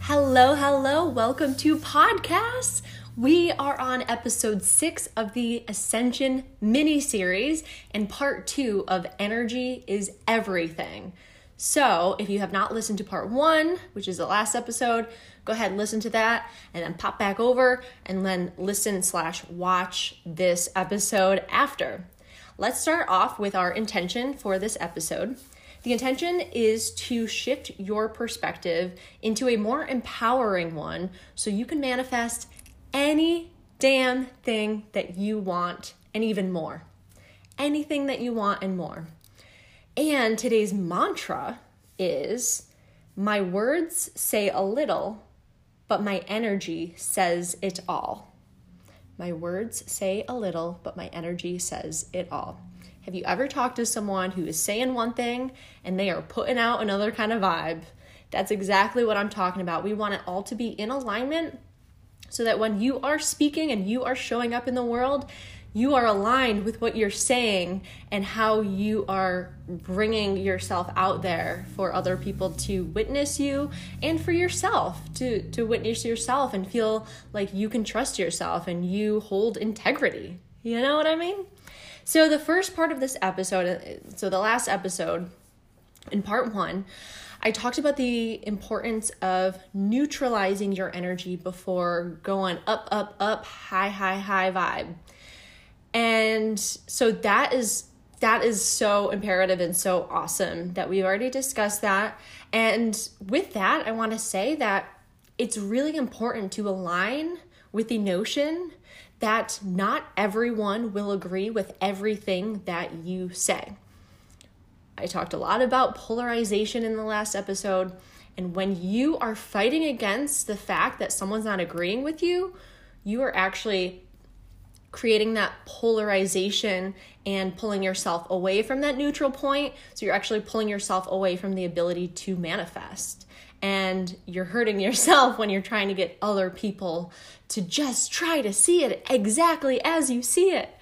Hello, hello, welcome to podcasts. We are on episode six of the Ascension mini series and part two of Energy is Everything. So, if you have not listened to part one, which is the last episode, go ahead and listen to that and then pop back over and then listen slash watch this episode after. Let's start off with our intention for this episode. The intention is to shift your perspective into a more empowering one so you can manifest any damn thing that you want and even more. Anything that you want and more. And today's mantra is My words say a little, but my energy says it all. My words say a little, but my energy says it all. Have you ever talked to someone who is saying one thing and they are putting out another kind of vibe? That's exactly what I'm talking about. We want it all to be in alignment so that when you are speaking and you are showing up in the world, you are aligned with what you're saying and how you are bringing yourself out there for other people to witness you and for yourself to to witness yourself and feel like you can trust yourself and you hold integrity. You know what I mean? So, the first part of this episode, so the last episode in part one, I talked about the importance of neutralizing your energy before going up, up, up, high, high, high vibe. And so that is that is so imperative and so awesome that we've already discussed that. And with that, I want to say that it's really important to align with the notion that not everyone will agree with everything that you say. I talked a lot about polarization in the last episode, and when you are fighting against the fact that someone's not agreeing with you, you are actually creating that polarization and pulling yourself away from that neutral point. So you're actually pulling yourself away from the ability to manifest and you're hurting yourself when you're trying to get other people to just try to see it exactly as you see it.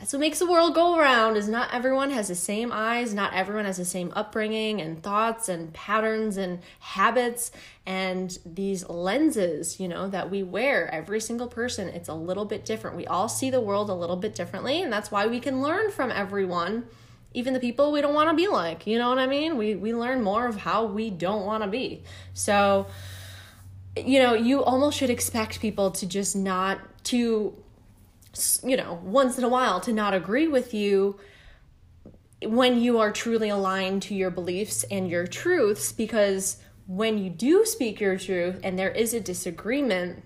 That's what makes the world go around is not everyone has the same eyes, not everyone has the same upbringing and thoughts and patterns and habits and these lenses, you know, that we wear every single person. It's a little bit different. We all see the world a little bit differently and that's why we can learn from everyone even the people we don't want to be like. You know what I mean? We we learn more of how we don't want to be. So you know, you almost should expect people to just not to you know, once in a while to not agree with you when you are truly aligned to your beliefs and your truths because when you do speak your truth and there is a disagreement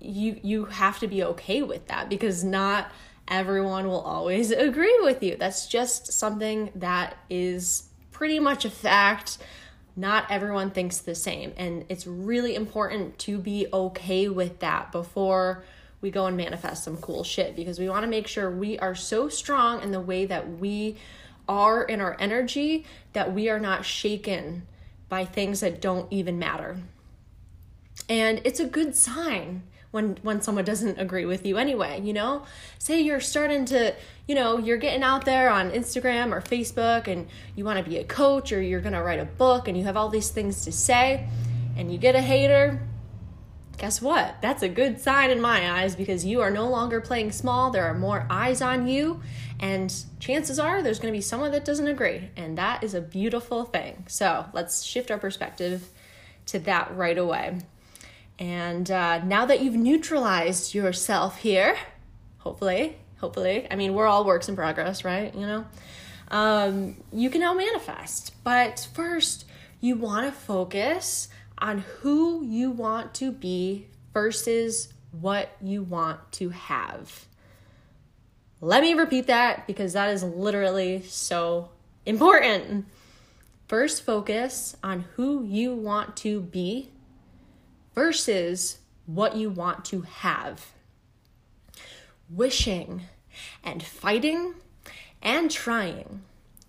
you you have to be okay with that because not everyone will always agree with you. That's just something that is pretty much a fact. Not everyone thinks the same. And it's really important to be okay with that before we go and manifest some cool shit because we want to make sure we are so strong in the way that we are in our energy that we are not shaken by things that don't even matter. And it's a good sign when when someone doesn't agree with you anyway you know say you're starting to you know you're getting out there on instagram or facebook and you want to be a coach or you're going to write a book and you have all these things to say and you get a hater guess what that's a good sign in my eyes because you are no longer playing small there are more eyes on you and chances are there's going to be someone that doesn't agree and that is a beautiful thing so let's shift our perspective to that right away and uh, now that you've neutralized yourself here, hopefully, hopefully, I mean, we're all works in progress, right? You know, um, you can now manifest. But first, you want to focus on who you want to be versus what you want to have. Let me repeat that because that is literally so important. First, focus on who you want to be versus what you want to have. Wishing and fighting and trying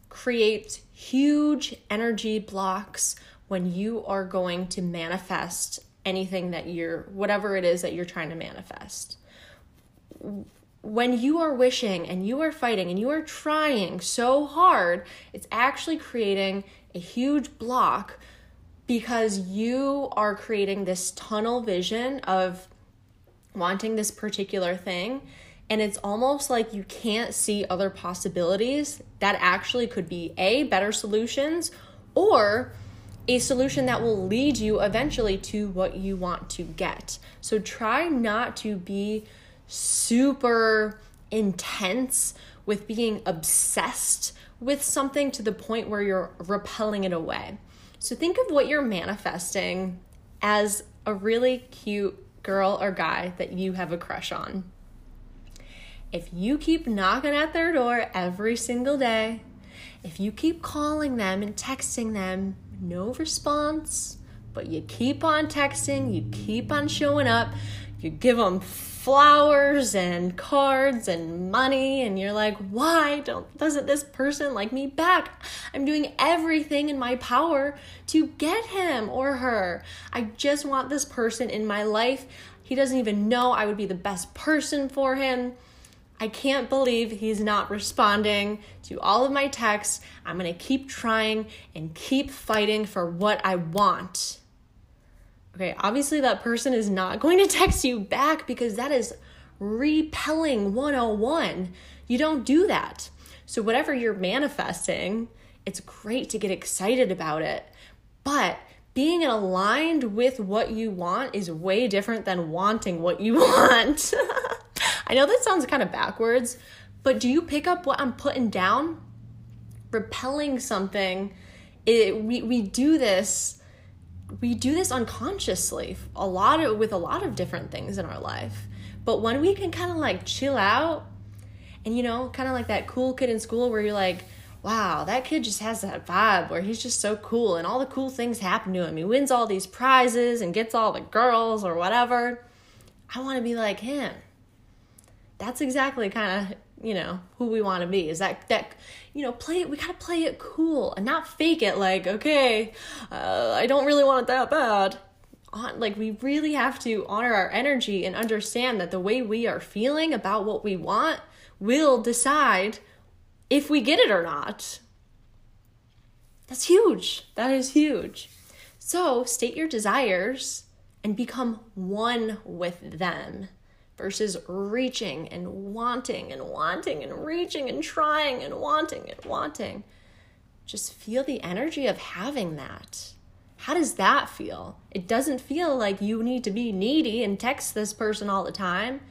creates huge energy blocks when you are going to manifest anything that you're, whatever it is that you're trying to manifest. when you are wishing and you are fighting and you are trying so hard, it's actually creating a huge block because you are creating this tunnel vision of wanting this particular thing. And it's almost like you can't see other possibilities that actually could be A, better solutions, or a solution that will lead you eventually to what you want to get. So try not to be super intense with being obsessed with something to the point where you're repelling it away. So think of what you're manifesting as a really cute girl or guy that you have a crush on. If you keep knocking at their door every single day, if you keep calling them and texting them, no response, but you keep on texting, you keep on showing up, you give them flowers and cards and money and you're like why don't doesn't this person like me back? I'm doing everything in my power to get him or her. I just want this person in my life. He doesn't even know i would be the best person for him I can't believe he's not responding to all of my texts. I'm going to keep trying and keep fighting for what I want. Okay, obviously that person is not going to text you back because that is repelling 101. You don't do that. So, whatever you're manifesting, it's great to get excited about it. But being aligned with what you want is way different than wanting what you want. I know that sounds kind of backwards, but do you pick up what I'm putting down? Repelling something, it, we, we do this we do this unconsciously a lot of with a lot of different things in our life. But when we can kind of like chill out and you know kind of like that cool kid in school where you're like wow that kid just has that vibe where he's just so cool and all the cool things happen to him. He wins all these prizes and gets all the girls or whatever. I want to be like him that's exactly kind of you know who we want to be is that that you know play it we gotta play it cool and not fake it like okay uh, i don't really want it that bad. On like we really have to honor our energy and understand that the way we are feeling about what we want will decide if we get it or not. That's huge. That is huge. So state your desires and become one with them versus reaching and wanting and wanting and reaching and trying and wanting and wanting. Just feel the energy of having that. How does that feel? It doesn't feel like you need to be needy and text this person all the time.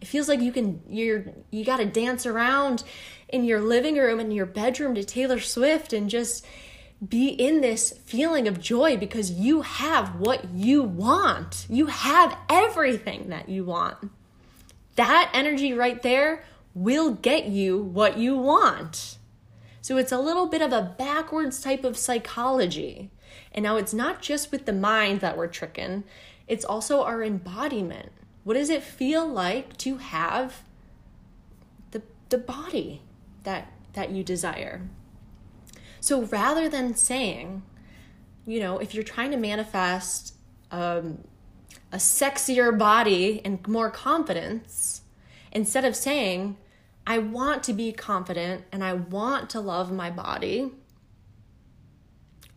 It feels like you can you're you got to dance around in your living room and your bedroom to Taylor Swift and just be in this feeling of joy because you have what you want. You have everything that you want that energy right there will get you what you want. So it's a little bit of a backwards type of psychology. And now it's not just with the mind that we're tricking, it's also our embodiment. What does it feel like to have the, the body that, that you desire? So rather than saying, you know, if you're trying to manifest um, a sexier body and more confidence instead of saying, I want to be confident and I want to love my body.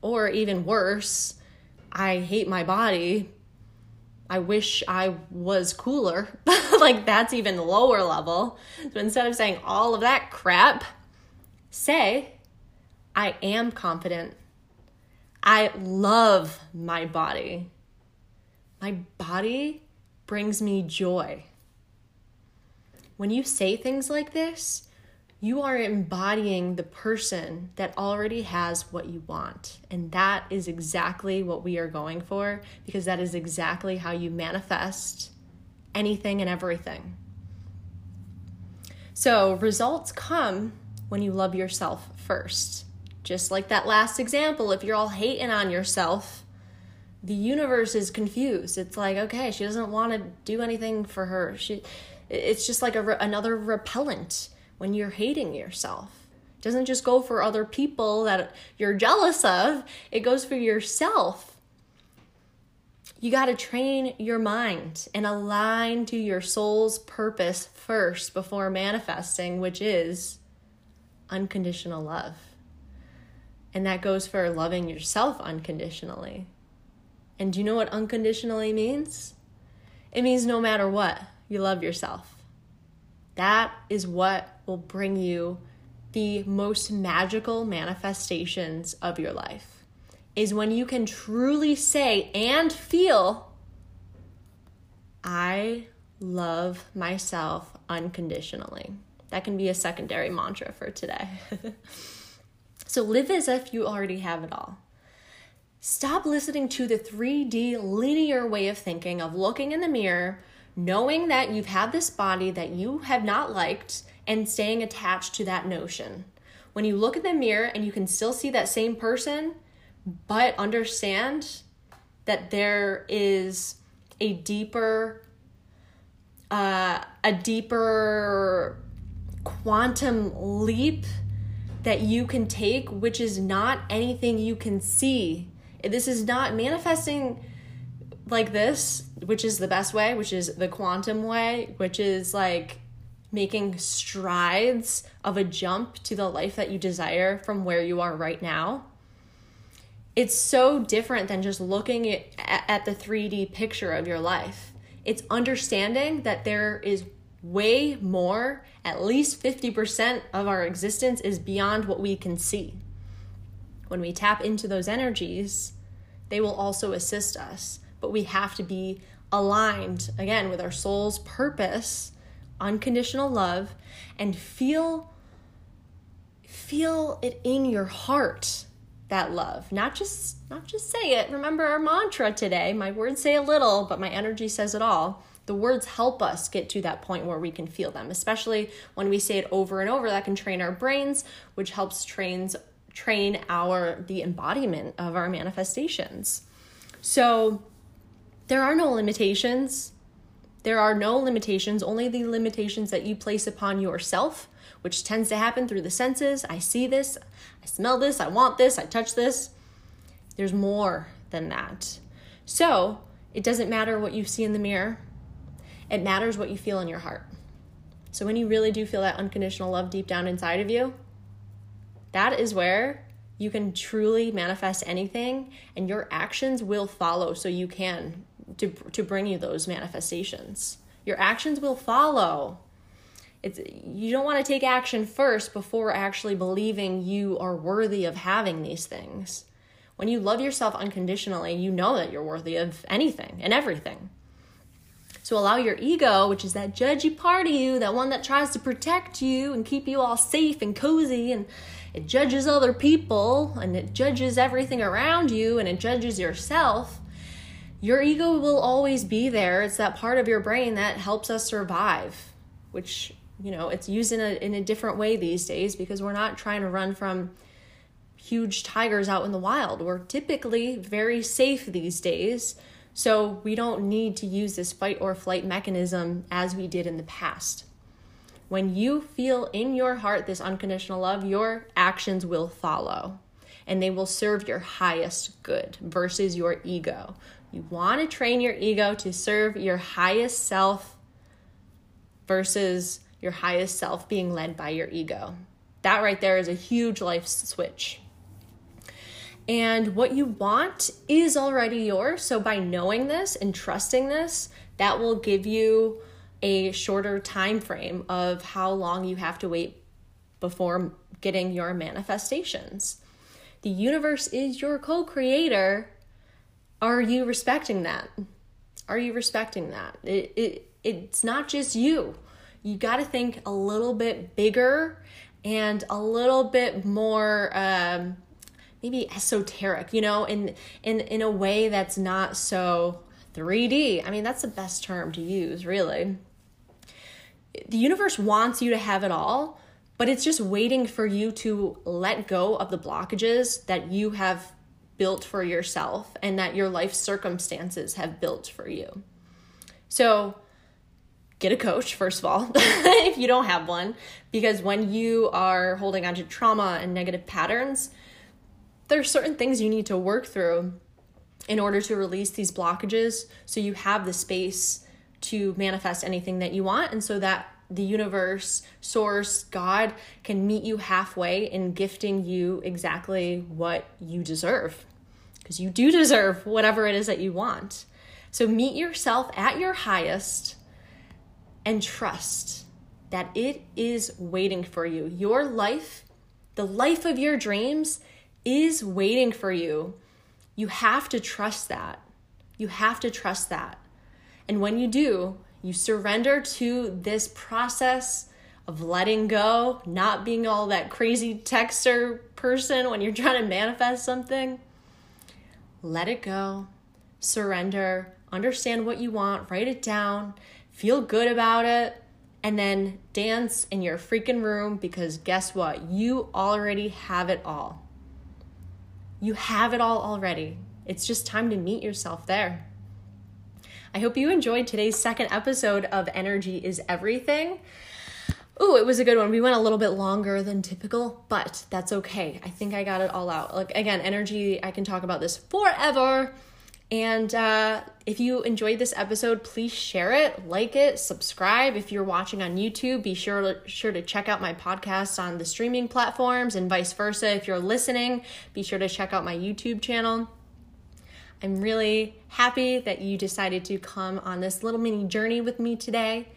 Or even worse, I hate my body. I wish I was cooler. like that's even lower level. So instead of saying all of that crap, say, I am confident. I love my body. My body brings me joy. When you say things like this, you are embodying the person that already has what you want. And that is exactly what we are going for because that is exactly how you manifest anything and everything. So, results come when you love yourself first. Just like that last example, if you're all hating on yourself, the universe is confused. It's like, okay, she doesn't want to do anything for her. She it's just like a another repellent when you're hating yourself. It doesn't just go for other people that you're jealous of. It goes for yourself. You got to train your mind and align to your soul's purpose first before manifesting, which is unconditional love. And that goes for loving yourself unconditionally. And do you know what unconditionally means? It means no matter what, you love yourself. That is what will bring you the most magical manifestations of your life. Is when you can truly say and feel, I love myself unconditionally. That can be a secondary mantra for today. so live as if you already have it all. Stop listening to the 3D linear way of thinking of looking in the mirror, knowing that you've had this body that you have not liked, and staying attached to that notion. When you look in the mirror and you can still see that same person, but understand that there is a deeper, uh, a deeper quantum leap that you can take, which is not anything you can see. This is not manifesting like this, which is the best way, which is the quantum way, which is like making strides of a jump to the life that you desire from where you are right now. It's so different than just looking at, the 3D picture of your life. It's understanding that there is way more, at least 50% of our existence is beyond what we can see. When we tap into those energies, they will also assist us, but we have to be aligned again with our soul's purpose, unconditional love, and feel feel it in your heart that love. Not just not just say it. Remember our mantra today. My words say a little but my energy says it all. The words help us get to that point where we can feel them especially when we say it over and over. That can train our brains which helps trains train our the embodiment of our manifestations. So there are no limitations. There are no limitations only the limitations that you place upon yourself which tends to happen through the senses. I see this i smell this i want this i touch this. There's more than that. So it doesn't matter what you see in the mirror. It matters what you feel in your heart. So when you really do feel that unconditional love deep down inside of you, that is where you can truly manifest anything and your actions will follow so you can to to bring you those manifestations. Your actions will follow. It's you don't want to take action first before actually believing you are worthy of having these things. When you love yourself unconditionally, you know that you're worthy of anything and everything. So allow your ego, which is that judgy part of you, that one that tries to protect you and keep you all safe and cozy and it judges other people and it judges everything around you and it judges yourself. Your ego will always be there. It's that part of your brain that helps us survive, which, you know, it's used in a in a different way these days because we're not trying to run from huge tigers out in the wild. We're typically very safe these days so we don't need to use this fight or flight mechanism as we did in the past. When you feel in your heart this unconditional love, your actions will follow and they will serve your highest good versus your ego. You want to train your ego to serve your highest self versus your highest self being led by your ego. That right there is a huge life switch. And what you want is already yours. So by knowing this and trusting this, that will give you a shorter time frame of how long you have to wait before getting your manifestations. The universe is your co-creator. Are you respecting that? Are you respecting that? It, it it's not just you. You got to think a little bit bigger and a little bit more um, maybe esoteric, you know, in in in a way that's not so 3D. I mean, that's the best term to use, really. The universe wants you to have it all, but it's just waiting for you to let go of the blockages that you have built for yourself and that your life circumstances have built for you. So, get a coach first of all if you don't have one because when you are holding on to trauma and negative patterns there's certain things you need to work through in order to release these blockages so you have the space to manifest anything that you want and so that the universe, source, God can meet you halfway in gifting you exactly what you deserve. Because you do deserve whatever it is that you want. So meet yourself at your highest and trust that it is waiting for you. Your life, the life of your dreams, is waiting for you. You have to trust that. You have to trust that. And when you do, you surrender to this process of letting go, not being all that crazy texter person when you're trying to manifest something. Let it go, surrender, understand what you want, write it down, feel good about it, and then dance in your freaking room because guess what? You already have it all. You have it all already. It's just time to meet yourself there. I hope you enjoyed today's second episode of Energy is Everything. Ooh, it was a good one. We went a little bit longer than typical, but that's okay. I think I got it all out. Like, again, energy, I can talk about this forever. And uh, if you enjoyed this episode, please share it, like it, subscribe. If you're watching on YouTube, be sure sure to check out my podcast on the streaming platforms and vice versa. If you're listening, be sure to check out my YouTube channel. I'm really happy that you decided to come on this little mini journey with me today.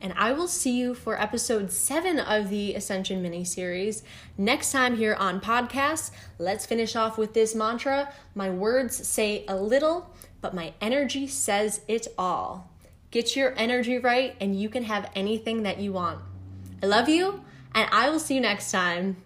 And I will see you for episode seven of the Ascension mini series next time here on podcast. Let's finish off with this mantra My words say a little, but my energy says it all. Get your energy right, and you can have anything that you want. I love you, and I will see you next time.